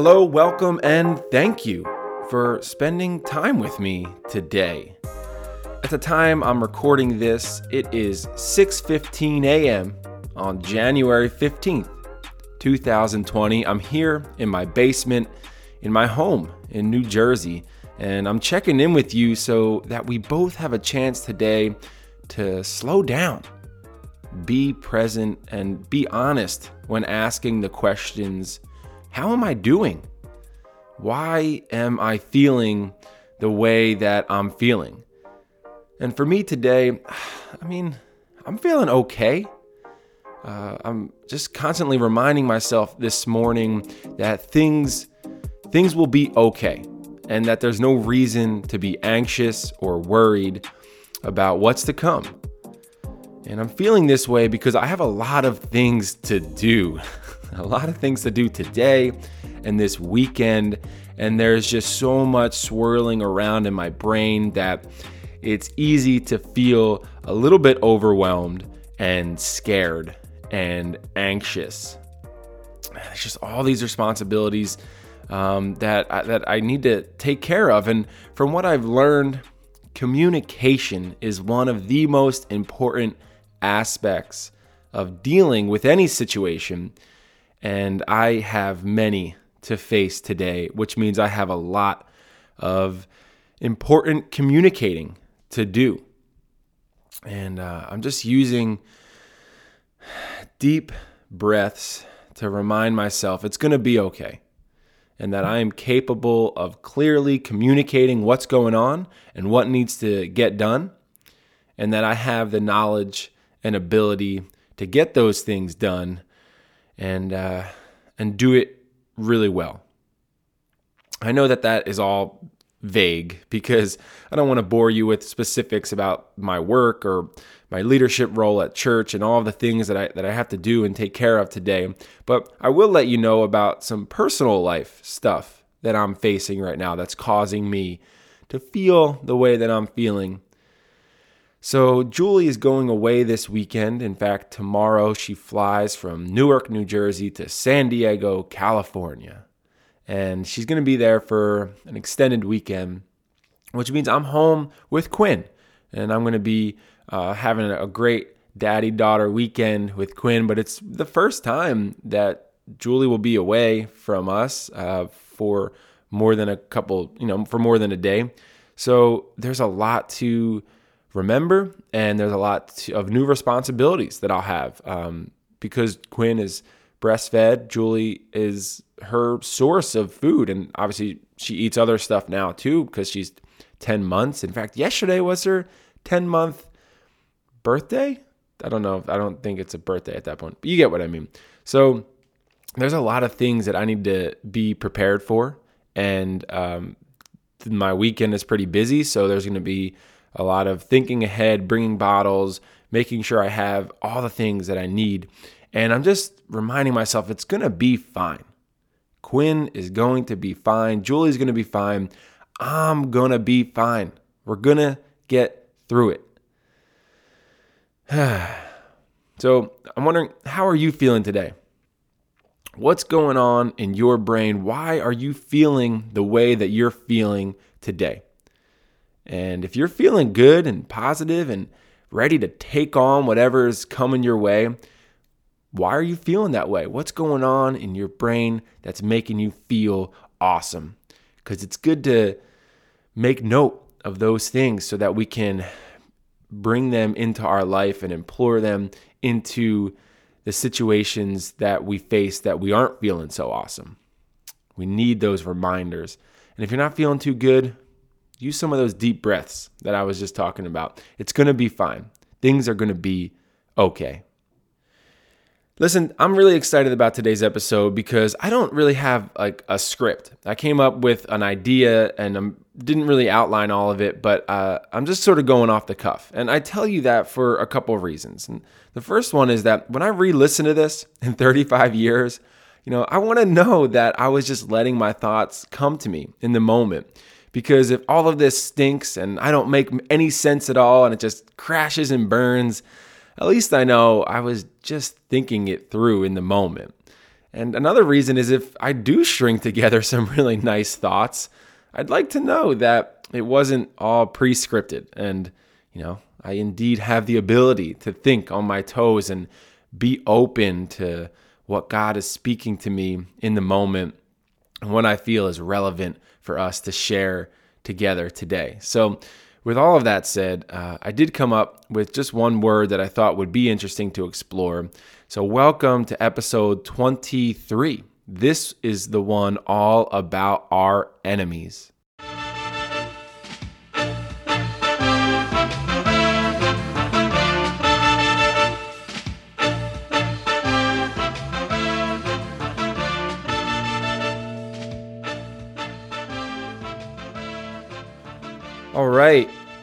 Hello, welcome, and thank you for spending time with me today. At the time I'm recording this, it is 6:15 a.m. on January 15th, 2020. I'm here in my basement in my home in New Jersey, and I'm checking in with you so that we both have a chance today to slow down, be present, and be honest when asking the questions How am I doing? Why am I feeling the way that I'm feeling? And for me today, I mean, I'm feeling okay. Uh, I'm just constantly reminding myself this morning that things things will be okay and that there's no reason to be anxious or worried about what's to come. And I'm feeling this way because I have a lot of things to do. a lot of things to do today and this weekend. And there's just so much swirling around in my brain that it's easy to feel a little bit overwhelmed and scared and anxious. It's just all these responsibilities um, that I, that I need to take care of. And from what I've learned, communication is one of the most important aspects of dealing with any situation. And I have many to face today, which means I have a lot of important communicating to do. And uh, I'm just using deep breaths to remind myself it's going to be okay and that I am capable of clearly communicating what's going on and what needs to get done, and that I have the knowledge and ability to get those things done and uh, and do it really well. I know that that is all vague because I don't want to bore you with specifics about my work or my leadership role at church and all the things that I that I have to do and take care of today. But I will let you know about some personal life stuff that I'm facing right now that's causing me to feel the way that I'm feeling. So Julie is going away this weekend. In fact, tomorrow she flies from Newark, New Jersey to San Diego, California and she's going to be there for an extended weekend, which means I'm home with Quinn, and I'm going to be uh, having a great daddy daughter weekend with Quinn. But it's the first time that Julie will be away from us uh, for more than a couple, you know, for more than a day. So there's a lot to remember, and there's a lot of new responsibilities that I'll have um, because Quinn is breastfed. Julie is her source of food. And obviously, she eats other stuff now too because she's 10 months. In fact, yesterday was her 10 month birthday. I don't know. I don't think it's a birthday at that point, but you get what I mean. So, there's a lot of things that I need to be prepared for. And um, my weekend is pretty busy. So, there's going to be a lot of thinking ahead, bringing bottles, making sure I have all the things that I need. And I'm just reminding myself it's going to be fine. Quinn is going to be fine. Julie's going to be fine. I'm going to be fine. We're going to get through it. so I'm wondering, how are you feeling today? What's going on in your brain? Why are you feeling the way that you're feeling today? And if you're feeling good and positive and ready to take on whatever is coming your way, why are you feeling that way? What's going on in your brain that's making you feel awesome? Because it's good to make note of those things so that we can bring them into our life and implore them into the situations that we face that we aren't feeling so awesome. We need those reminders. And if you're not feeling too good, use some of those deep breaths that I was just talking about. It's going to be fine. Things are going to be okay. Listen, I'm really excited about today's episode because I don't really have like a script. I came up with an idea and I didn't really outline all of it, but uh, I'm just sort of going off the cuff. And I tell you that for a couple of reasons. And the first one is that when I re-listen to this in 35 years, you know, I want to know that I was just letting my thoughts come to me in the moment. Because if all of this stinks and I don't make any sense at all and it just crashes and burns, at least I know I was just thinking it through in the moment. And another reason is if I do string together some really nice thoughts, I'd like to know that it wasn't all pre scripted and, you know, I indeed have the ability to think on my toes and be open to what God is speaking to me in the moment and what I feel is relevant for us to share together today. So, with all of that said, uh, I did come up with just one word that I thought would be interesting to explore. So, welcome to episode 23. This is the one all about our enemies.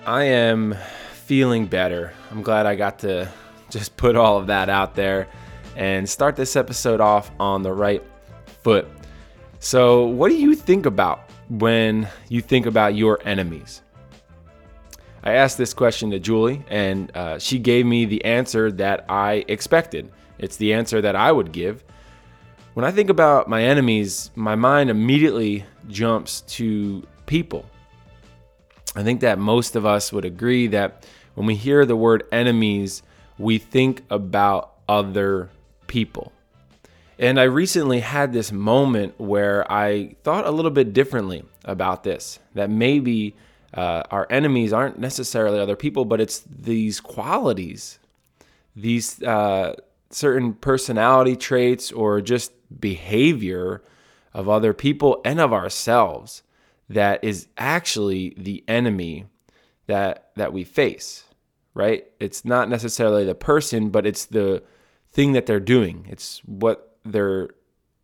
I am feeling better. I'm glad I got to just put all of that out there and start this episode off on the right foot. So, what do you think about when you think about your enemies? I asked this question to Julie, and uh, she gave me the answer that I expected. It's the answer that I would give. When I think about my enemies, my mind immediately jumps to people I think that most of us would agree that when we hear the word enemies, we think about other people. And I recently had this moment where I thought a little bit differently about this that maybe uh, our enemies aren't necessarily other people, but it's these qualities, these uh, certain personality traits or just behavior of other people and of ourselves that is actually the enemy that that we face right? It's not necessarily the person but it's the thing that they're doing. It's what they're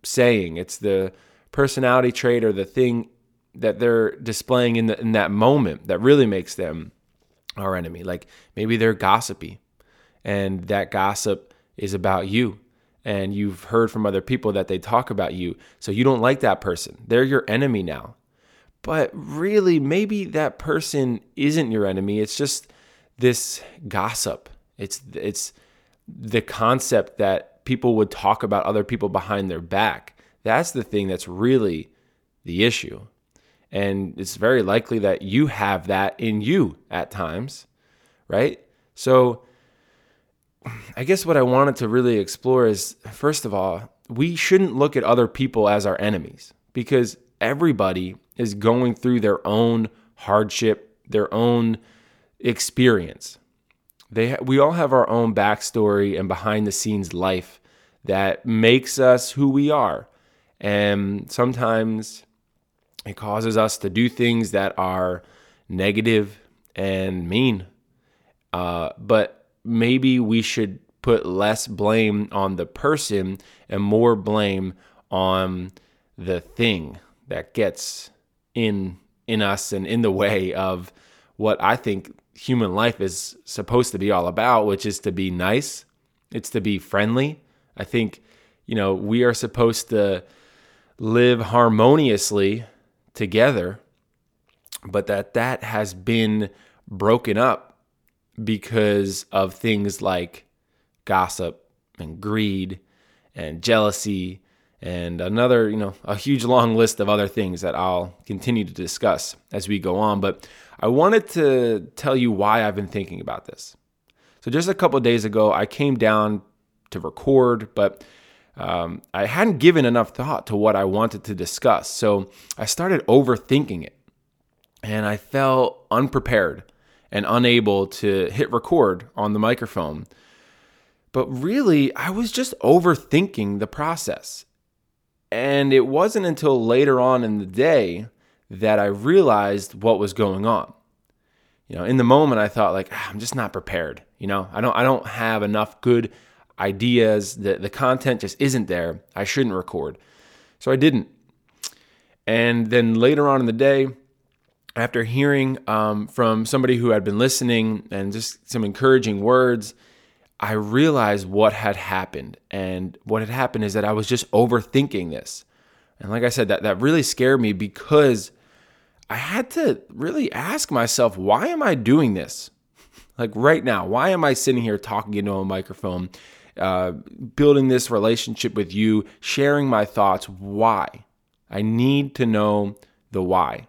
saying. It's the personality trait or the thing that they're displaying in the, in that moment that really makes them our enemy. Like maybe they're gossipy and that gossip is about you and you've heard from other people that they talk about you. So you don't like that person. They're your enemy now but really, maybe that person isn't your enemy. It's just this gossip. It's it's the concept that people would talk about other people behind their back. That's the thing that's really the issue. And it's very likely that you have that in you at times, right? So I guess what I wanted to really explore is first of all, we shouldn't look at other people as our enemies because everybody is going through their own hardship, their own experience. They we all have our own backstory and behind the scenes life that makes us who we are. And sometimes it causes us to do things that are negative and mean. Uh, but maybe we should put less blame on the person and more blame on the thing that gets in in us and in the way of what I think human life is supposed to be all about, which is to be nice. It's to be friendly. I think, you know, we are supposed to live harmoniously together, but that that has been broken up because of things like gossip and greed and jealousy and another, you know, a huge long list of other things that I'll continue to discuss as we go on. But I wanted to tell you why I've been thinking about this. So just a couple days ago, I came down to record, but um, I hadn't given enough thought to what I wanted to discuss. So I started overthinking it, and I felt unprepared and unable to hit record on the microphone. But really, I was just overthinking the process. And it wasn't until later on in the day that I realized what was going on. You know, in the moment I thought like ah, I'm just not prepared. You know, I don't I don't have enough good ideas. The the content just isn't there. I shouldn't record. So I didn't. And then later on in the day, after hearing um, from somebody who had been listening and just some encouraging words, I realized what had happened. And what had happened is that I was just overthinking this. And like I said, that, that really scared me because I had to really ask myself, why am I doing this? Like right now, why am I sitting here talking into a microphone uh, building this relationship with you, sharing my thoughts. Why? I need to know the why.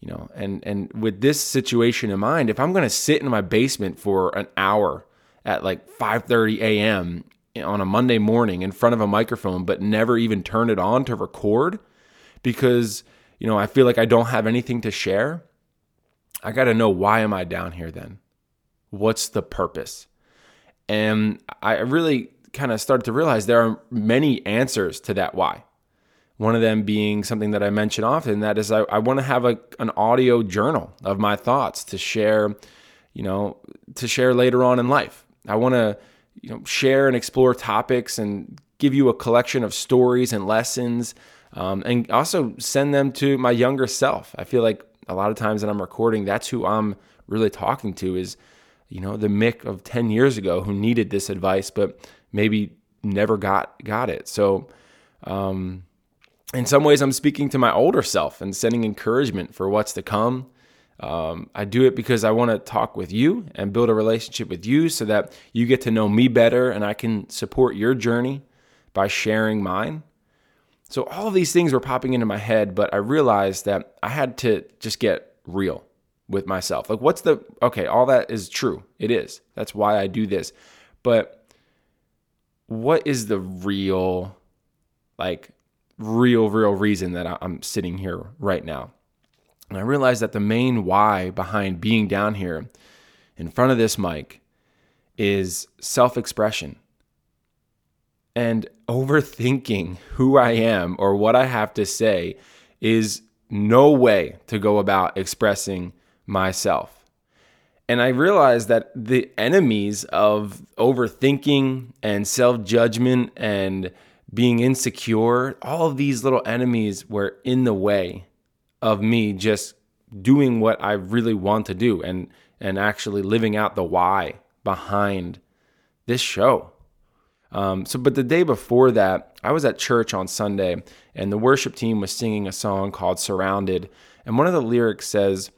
You know, and and with this situation in mind, if I'm going to sit in my basement for an hour at like 5:30 a.m. on a Monday morning in front of a microphone, but never even turn it on to record because you know I feel like I don't have anything to share, I got to know why am I down here then? What's the purpose? And I really kind of started to realize there are many answers to that why. One of them being something that I mention often that is I, I want to have a, an audio journal of my thoughts to share, you know, to share later on in life. I want to, you know, share and explore topics and give you a collection of stories and lessons, um, and also send them to my younger self. I feel like a lot of times that I'm recording, that's who I'm really talking to is, you know, the Mick of 10 years ago who needed this advice, but maybe never got got it. So, um, in some ways, I'm speaking to my older self and sending encouragement for what's to come. Um, I do it because I want to talk with you and build a relationship with you so that you get to know me better and I can support your journey by sharing mine. So all of these things were popping into my head, but I realized that I had to just get real with myself. Like, what's the okay? All that is true. It is. That's why I do this. But what is the real, like, real, real reason that I'm sitting here right now. And I realized that the main why behind being down here in front of this mic is self expression and overthinking who I am or what I have to say is no way to go about expressing myself. And I realized that the enemies of overthinking and self judgment and being insecure, all of these little enemies were in the way of me just doing what I really want to do and and actually living out the why behind this show. Um, so, but the day before that, I was at church on Sunday, and the worship team was singing a song called "Surrounded," and one of the lyrics says,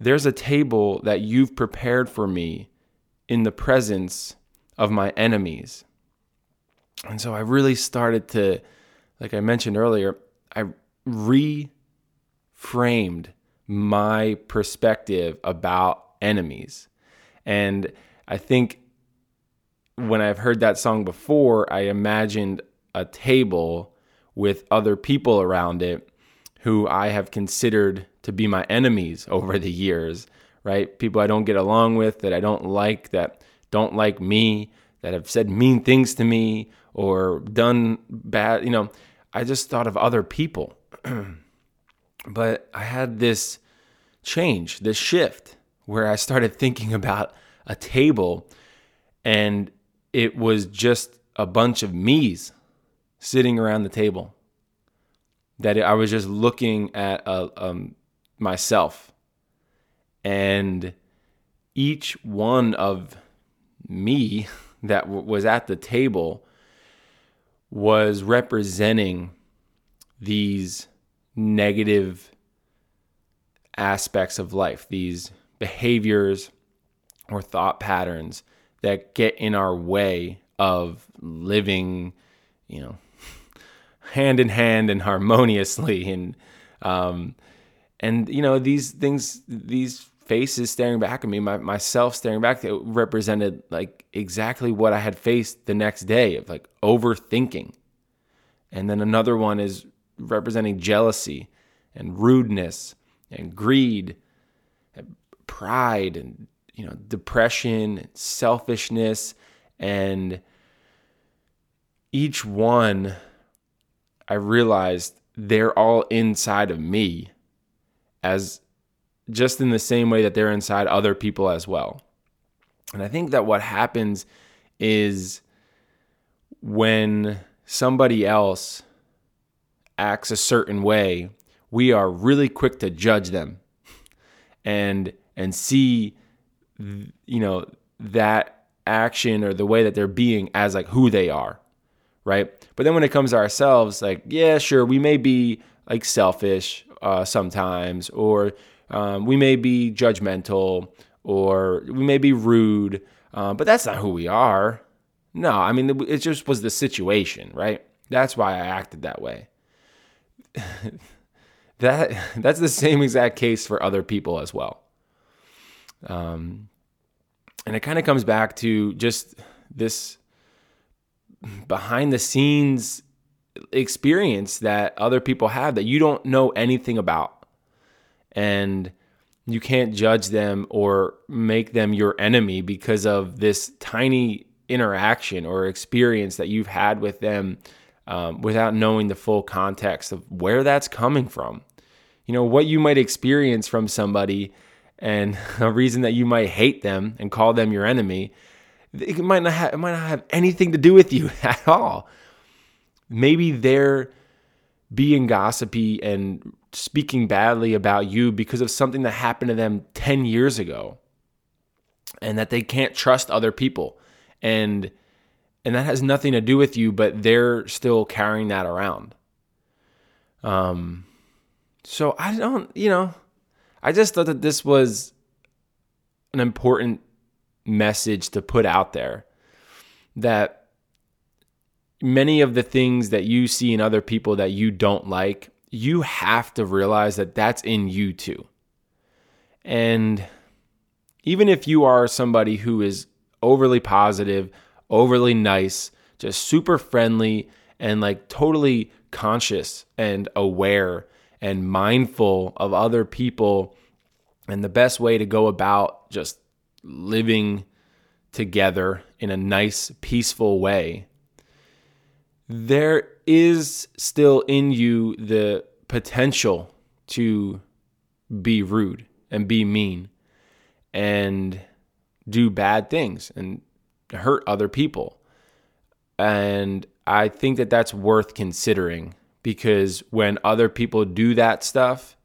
"There's a table that you've prepared for me in the presence of my enemies." And so I really started to, like I mentioned earlier, I reframed my perspective about enemies. And I think when I've heard that song before, I imagined a table with other people around it who I have considered to be my enemies over the years, right? People I don't get along with, that I don't like, that don't like me, that have said mean things to me or done bad, you know, I just thought of other people. but I had this change, this shift where I started thinking about a table and it was just a bunch of me's sitting around the table. That I was just looking at uh, um, myself and each one of me that w- was at the table was representing these negative aspects of life, these behaviors or thought patterns that get in our way of living, you know, hand in hand and harmoniously and um and you know these things these faces staring back at me, my, myself staring back, it represented like exactly what I had faced the next day of like overthinking. And then another one is representing jealousy and rudeness and greed and pride and you know depression and selfishness and each one I realized they're all inside of me as just in the same way that they're inside other people as well. And I think that what happens is when somebody else acts a certain way, we are really quick to judge them and and see you know that action or the way that they're being as like who they are, right? But then when it comes to ourselves, like yeah, sure, we may be like selfish uh, sometimes, or um, we may be judgmental or we may be rude, uh, but that's not who we are, No, I mean, it just was the situation, right? That's why I acted that way. that that's the same exact case for other people as well. Um, and it kind of comes back to just this behind the scenes experience that other people have that you don't know anything about. And you can't judge them or make them your enemy because of this tiny interaction or experience that you've had with them um, without knowing the full context of where that's coming from. You know, what you might experience from somebody and a reason that you might hate them and call them your enemy, it might not have, it might not have anything to do with you at all. Maybe they're being gossipy and speaking badly about you because of something that happened to them 10 years ago and that they can't trust other people and and that has nothing to do with you but they're still carrying that around um so i don't you know I just thought that this was an important message to put out there that many of the things that you see in other people that you don't like, you have to realize that that's in you too. And even if you are somebody who is overly positive, overly nice, just super friendly, and like totally conscious and aware and mindful of other people. And the best way to go about just living together in a nice, peaceful way, there is still in you the potential to be rude and be mean and do bad things and hurt other people. And I think that that's worth considering because when other people do that stuff,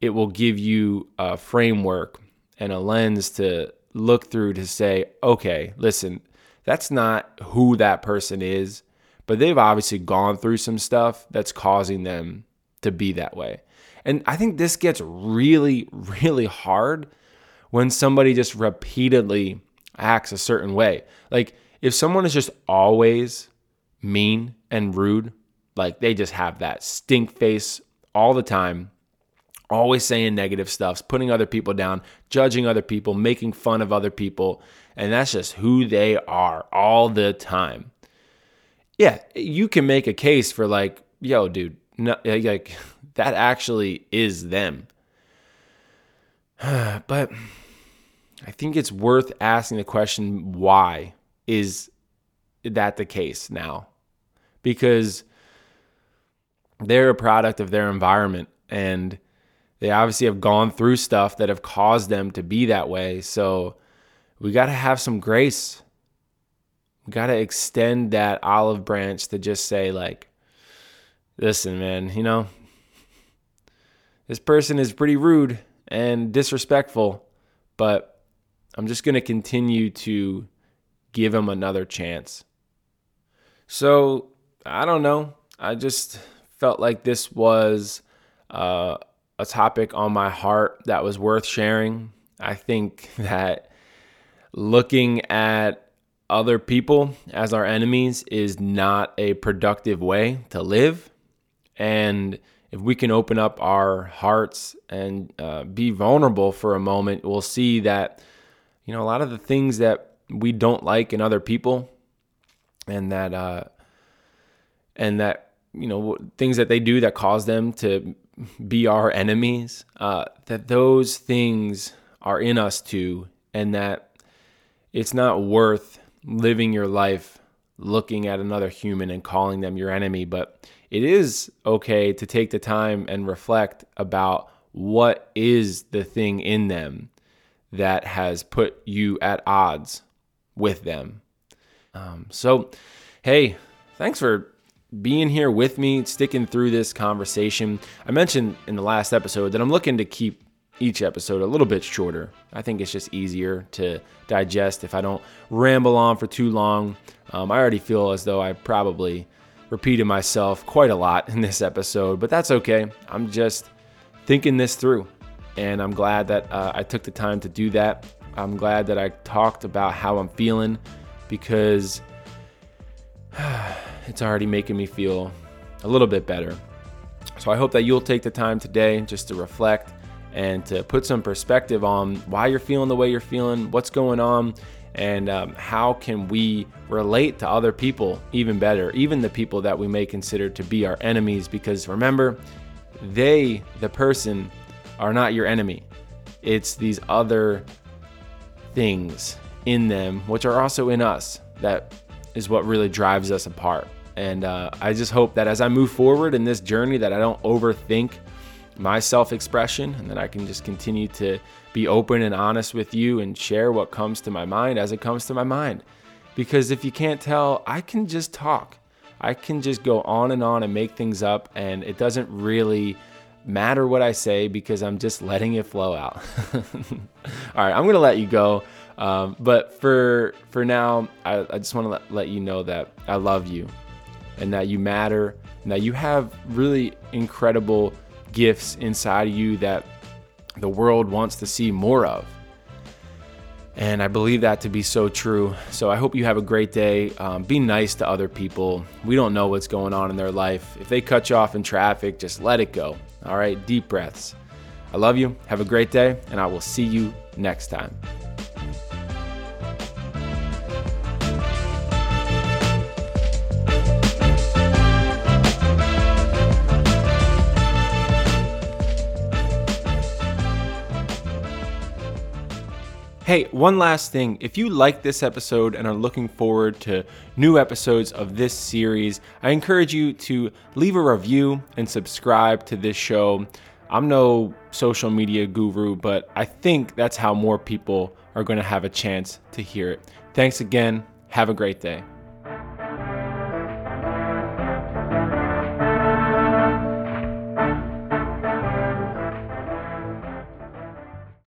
it will give you a framework and a lens to look through to say, okay, listen, that's not who that person is, but they've obviously gone through some stuff that's causing them to be that way. And I think this gets really, really hard when somebody just repeatedly acts a certain way. Like if someone is just always mean and rude, like they just have that stink face all the time, always saying negative stuff, putting other people down, judging other people, making fun of other people. And that's just who they are all the time. Yeah, you can make a case for like, yo, dude, no, like that actually is them. but I think it's worth asking the question why is that the case now? Because they're a product of their environment and they obviously have gone through stuff that have caused them to be that way. So we got to have some grace. We got to extend that olive branch to just say, like, listen, man, you know, this person is pretty rude and disrespectful, but I'm just going to continue to give him another chance. So I don't know. I just felt like this was uh, a topic on my heart that was worth sharing. I think that looking at other people as our enemies is not a productive way to live. And if we can open up our hearts and uh, be vulnerable for a moment, we'll see that, you know, a lot of the things that we don't like in other people and that, uh, and that you know things that they do that cause them to be our enemies uh, that those things are in us too and that it's not worth living your life looking at another human and calling them your enemy but it is okay to take the time and reflect about what is the thing in them that has put you at odds with them um, so hey thanks for being here with me, sticking through this conversation. I mentioned in the last episode that I'm looking to keep each episode a little bit shorter. I think it's just easier to digest if I don't ramble on for too long. Um, I already feel as though I probably repeated myself quite a lot in this episode, but that's okay. I'm just thinking this through, and I'm glad that uh, I took the time to do that. I'm glad that I talked about how I'm feeling because it's already making me feel a little bit better. So I hope that you'll take the time today just to reflect and to put some perspective on why you're feeling the way you're feeling, what's going on, and um, how can we relate to other people even better, even the people that we may consider to be our enemies. Because remember, they, the person, are not your enemy. It's these other things in them, which are also in us, that is what really drives us apart. And uh, I just hope that as I move forward in this journey, that I don't overthink my self expression and that I can just continue to be open and honest with you and share what comes to my mind as it comes to my mind. Because if you can't tell, I can just talk. I can just go on and on and make things up, and it doesn't really matter what I say because I'm just letting it flow out. All right, I'm gonna let you go. Um, but for for now, I, I just want to let, let you know that I love you, and that you matter, and that you have really incredible gifts inside of you that the world wants to see more of. And I believe that to be so true. So I hope you have a great day. Um, be nice to other people. We don't know what's going on in their life. If they cut you off in traffic, just let it go. All right, deep breaths. I love you. Have a great day, and I will see you next time. Hey, one last thing. If you like this episode and are looking forward to new episodes of this series, I encourage you to leave a review and subscribe to this show. I'm no social media guru, but I think that's how more people are going to have a chance to hear it. Thanks again. Have a great day.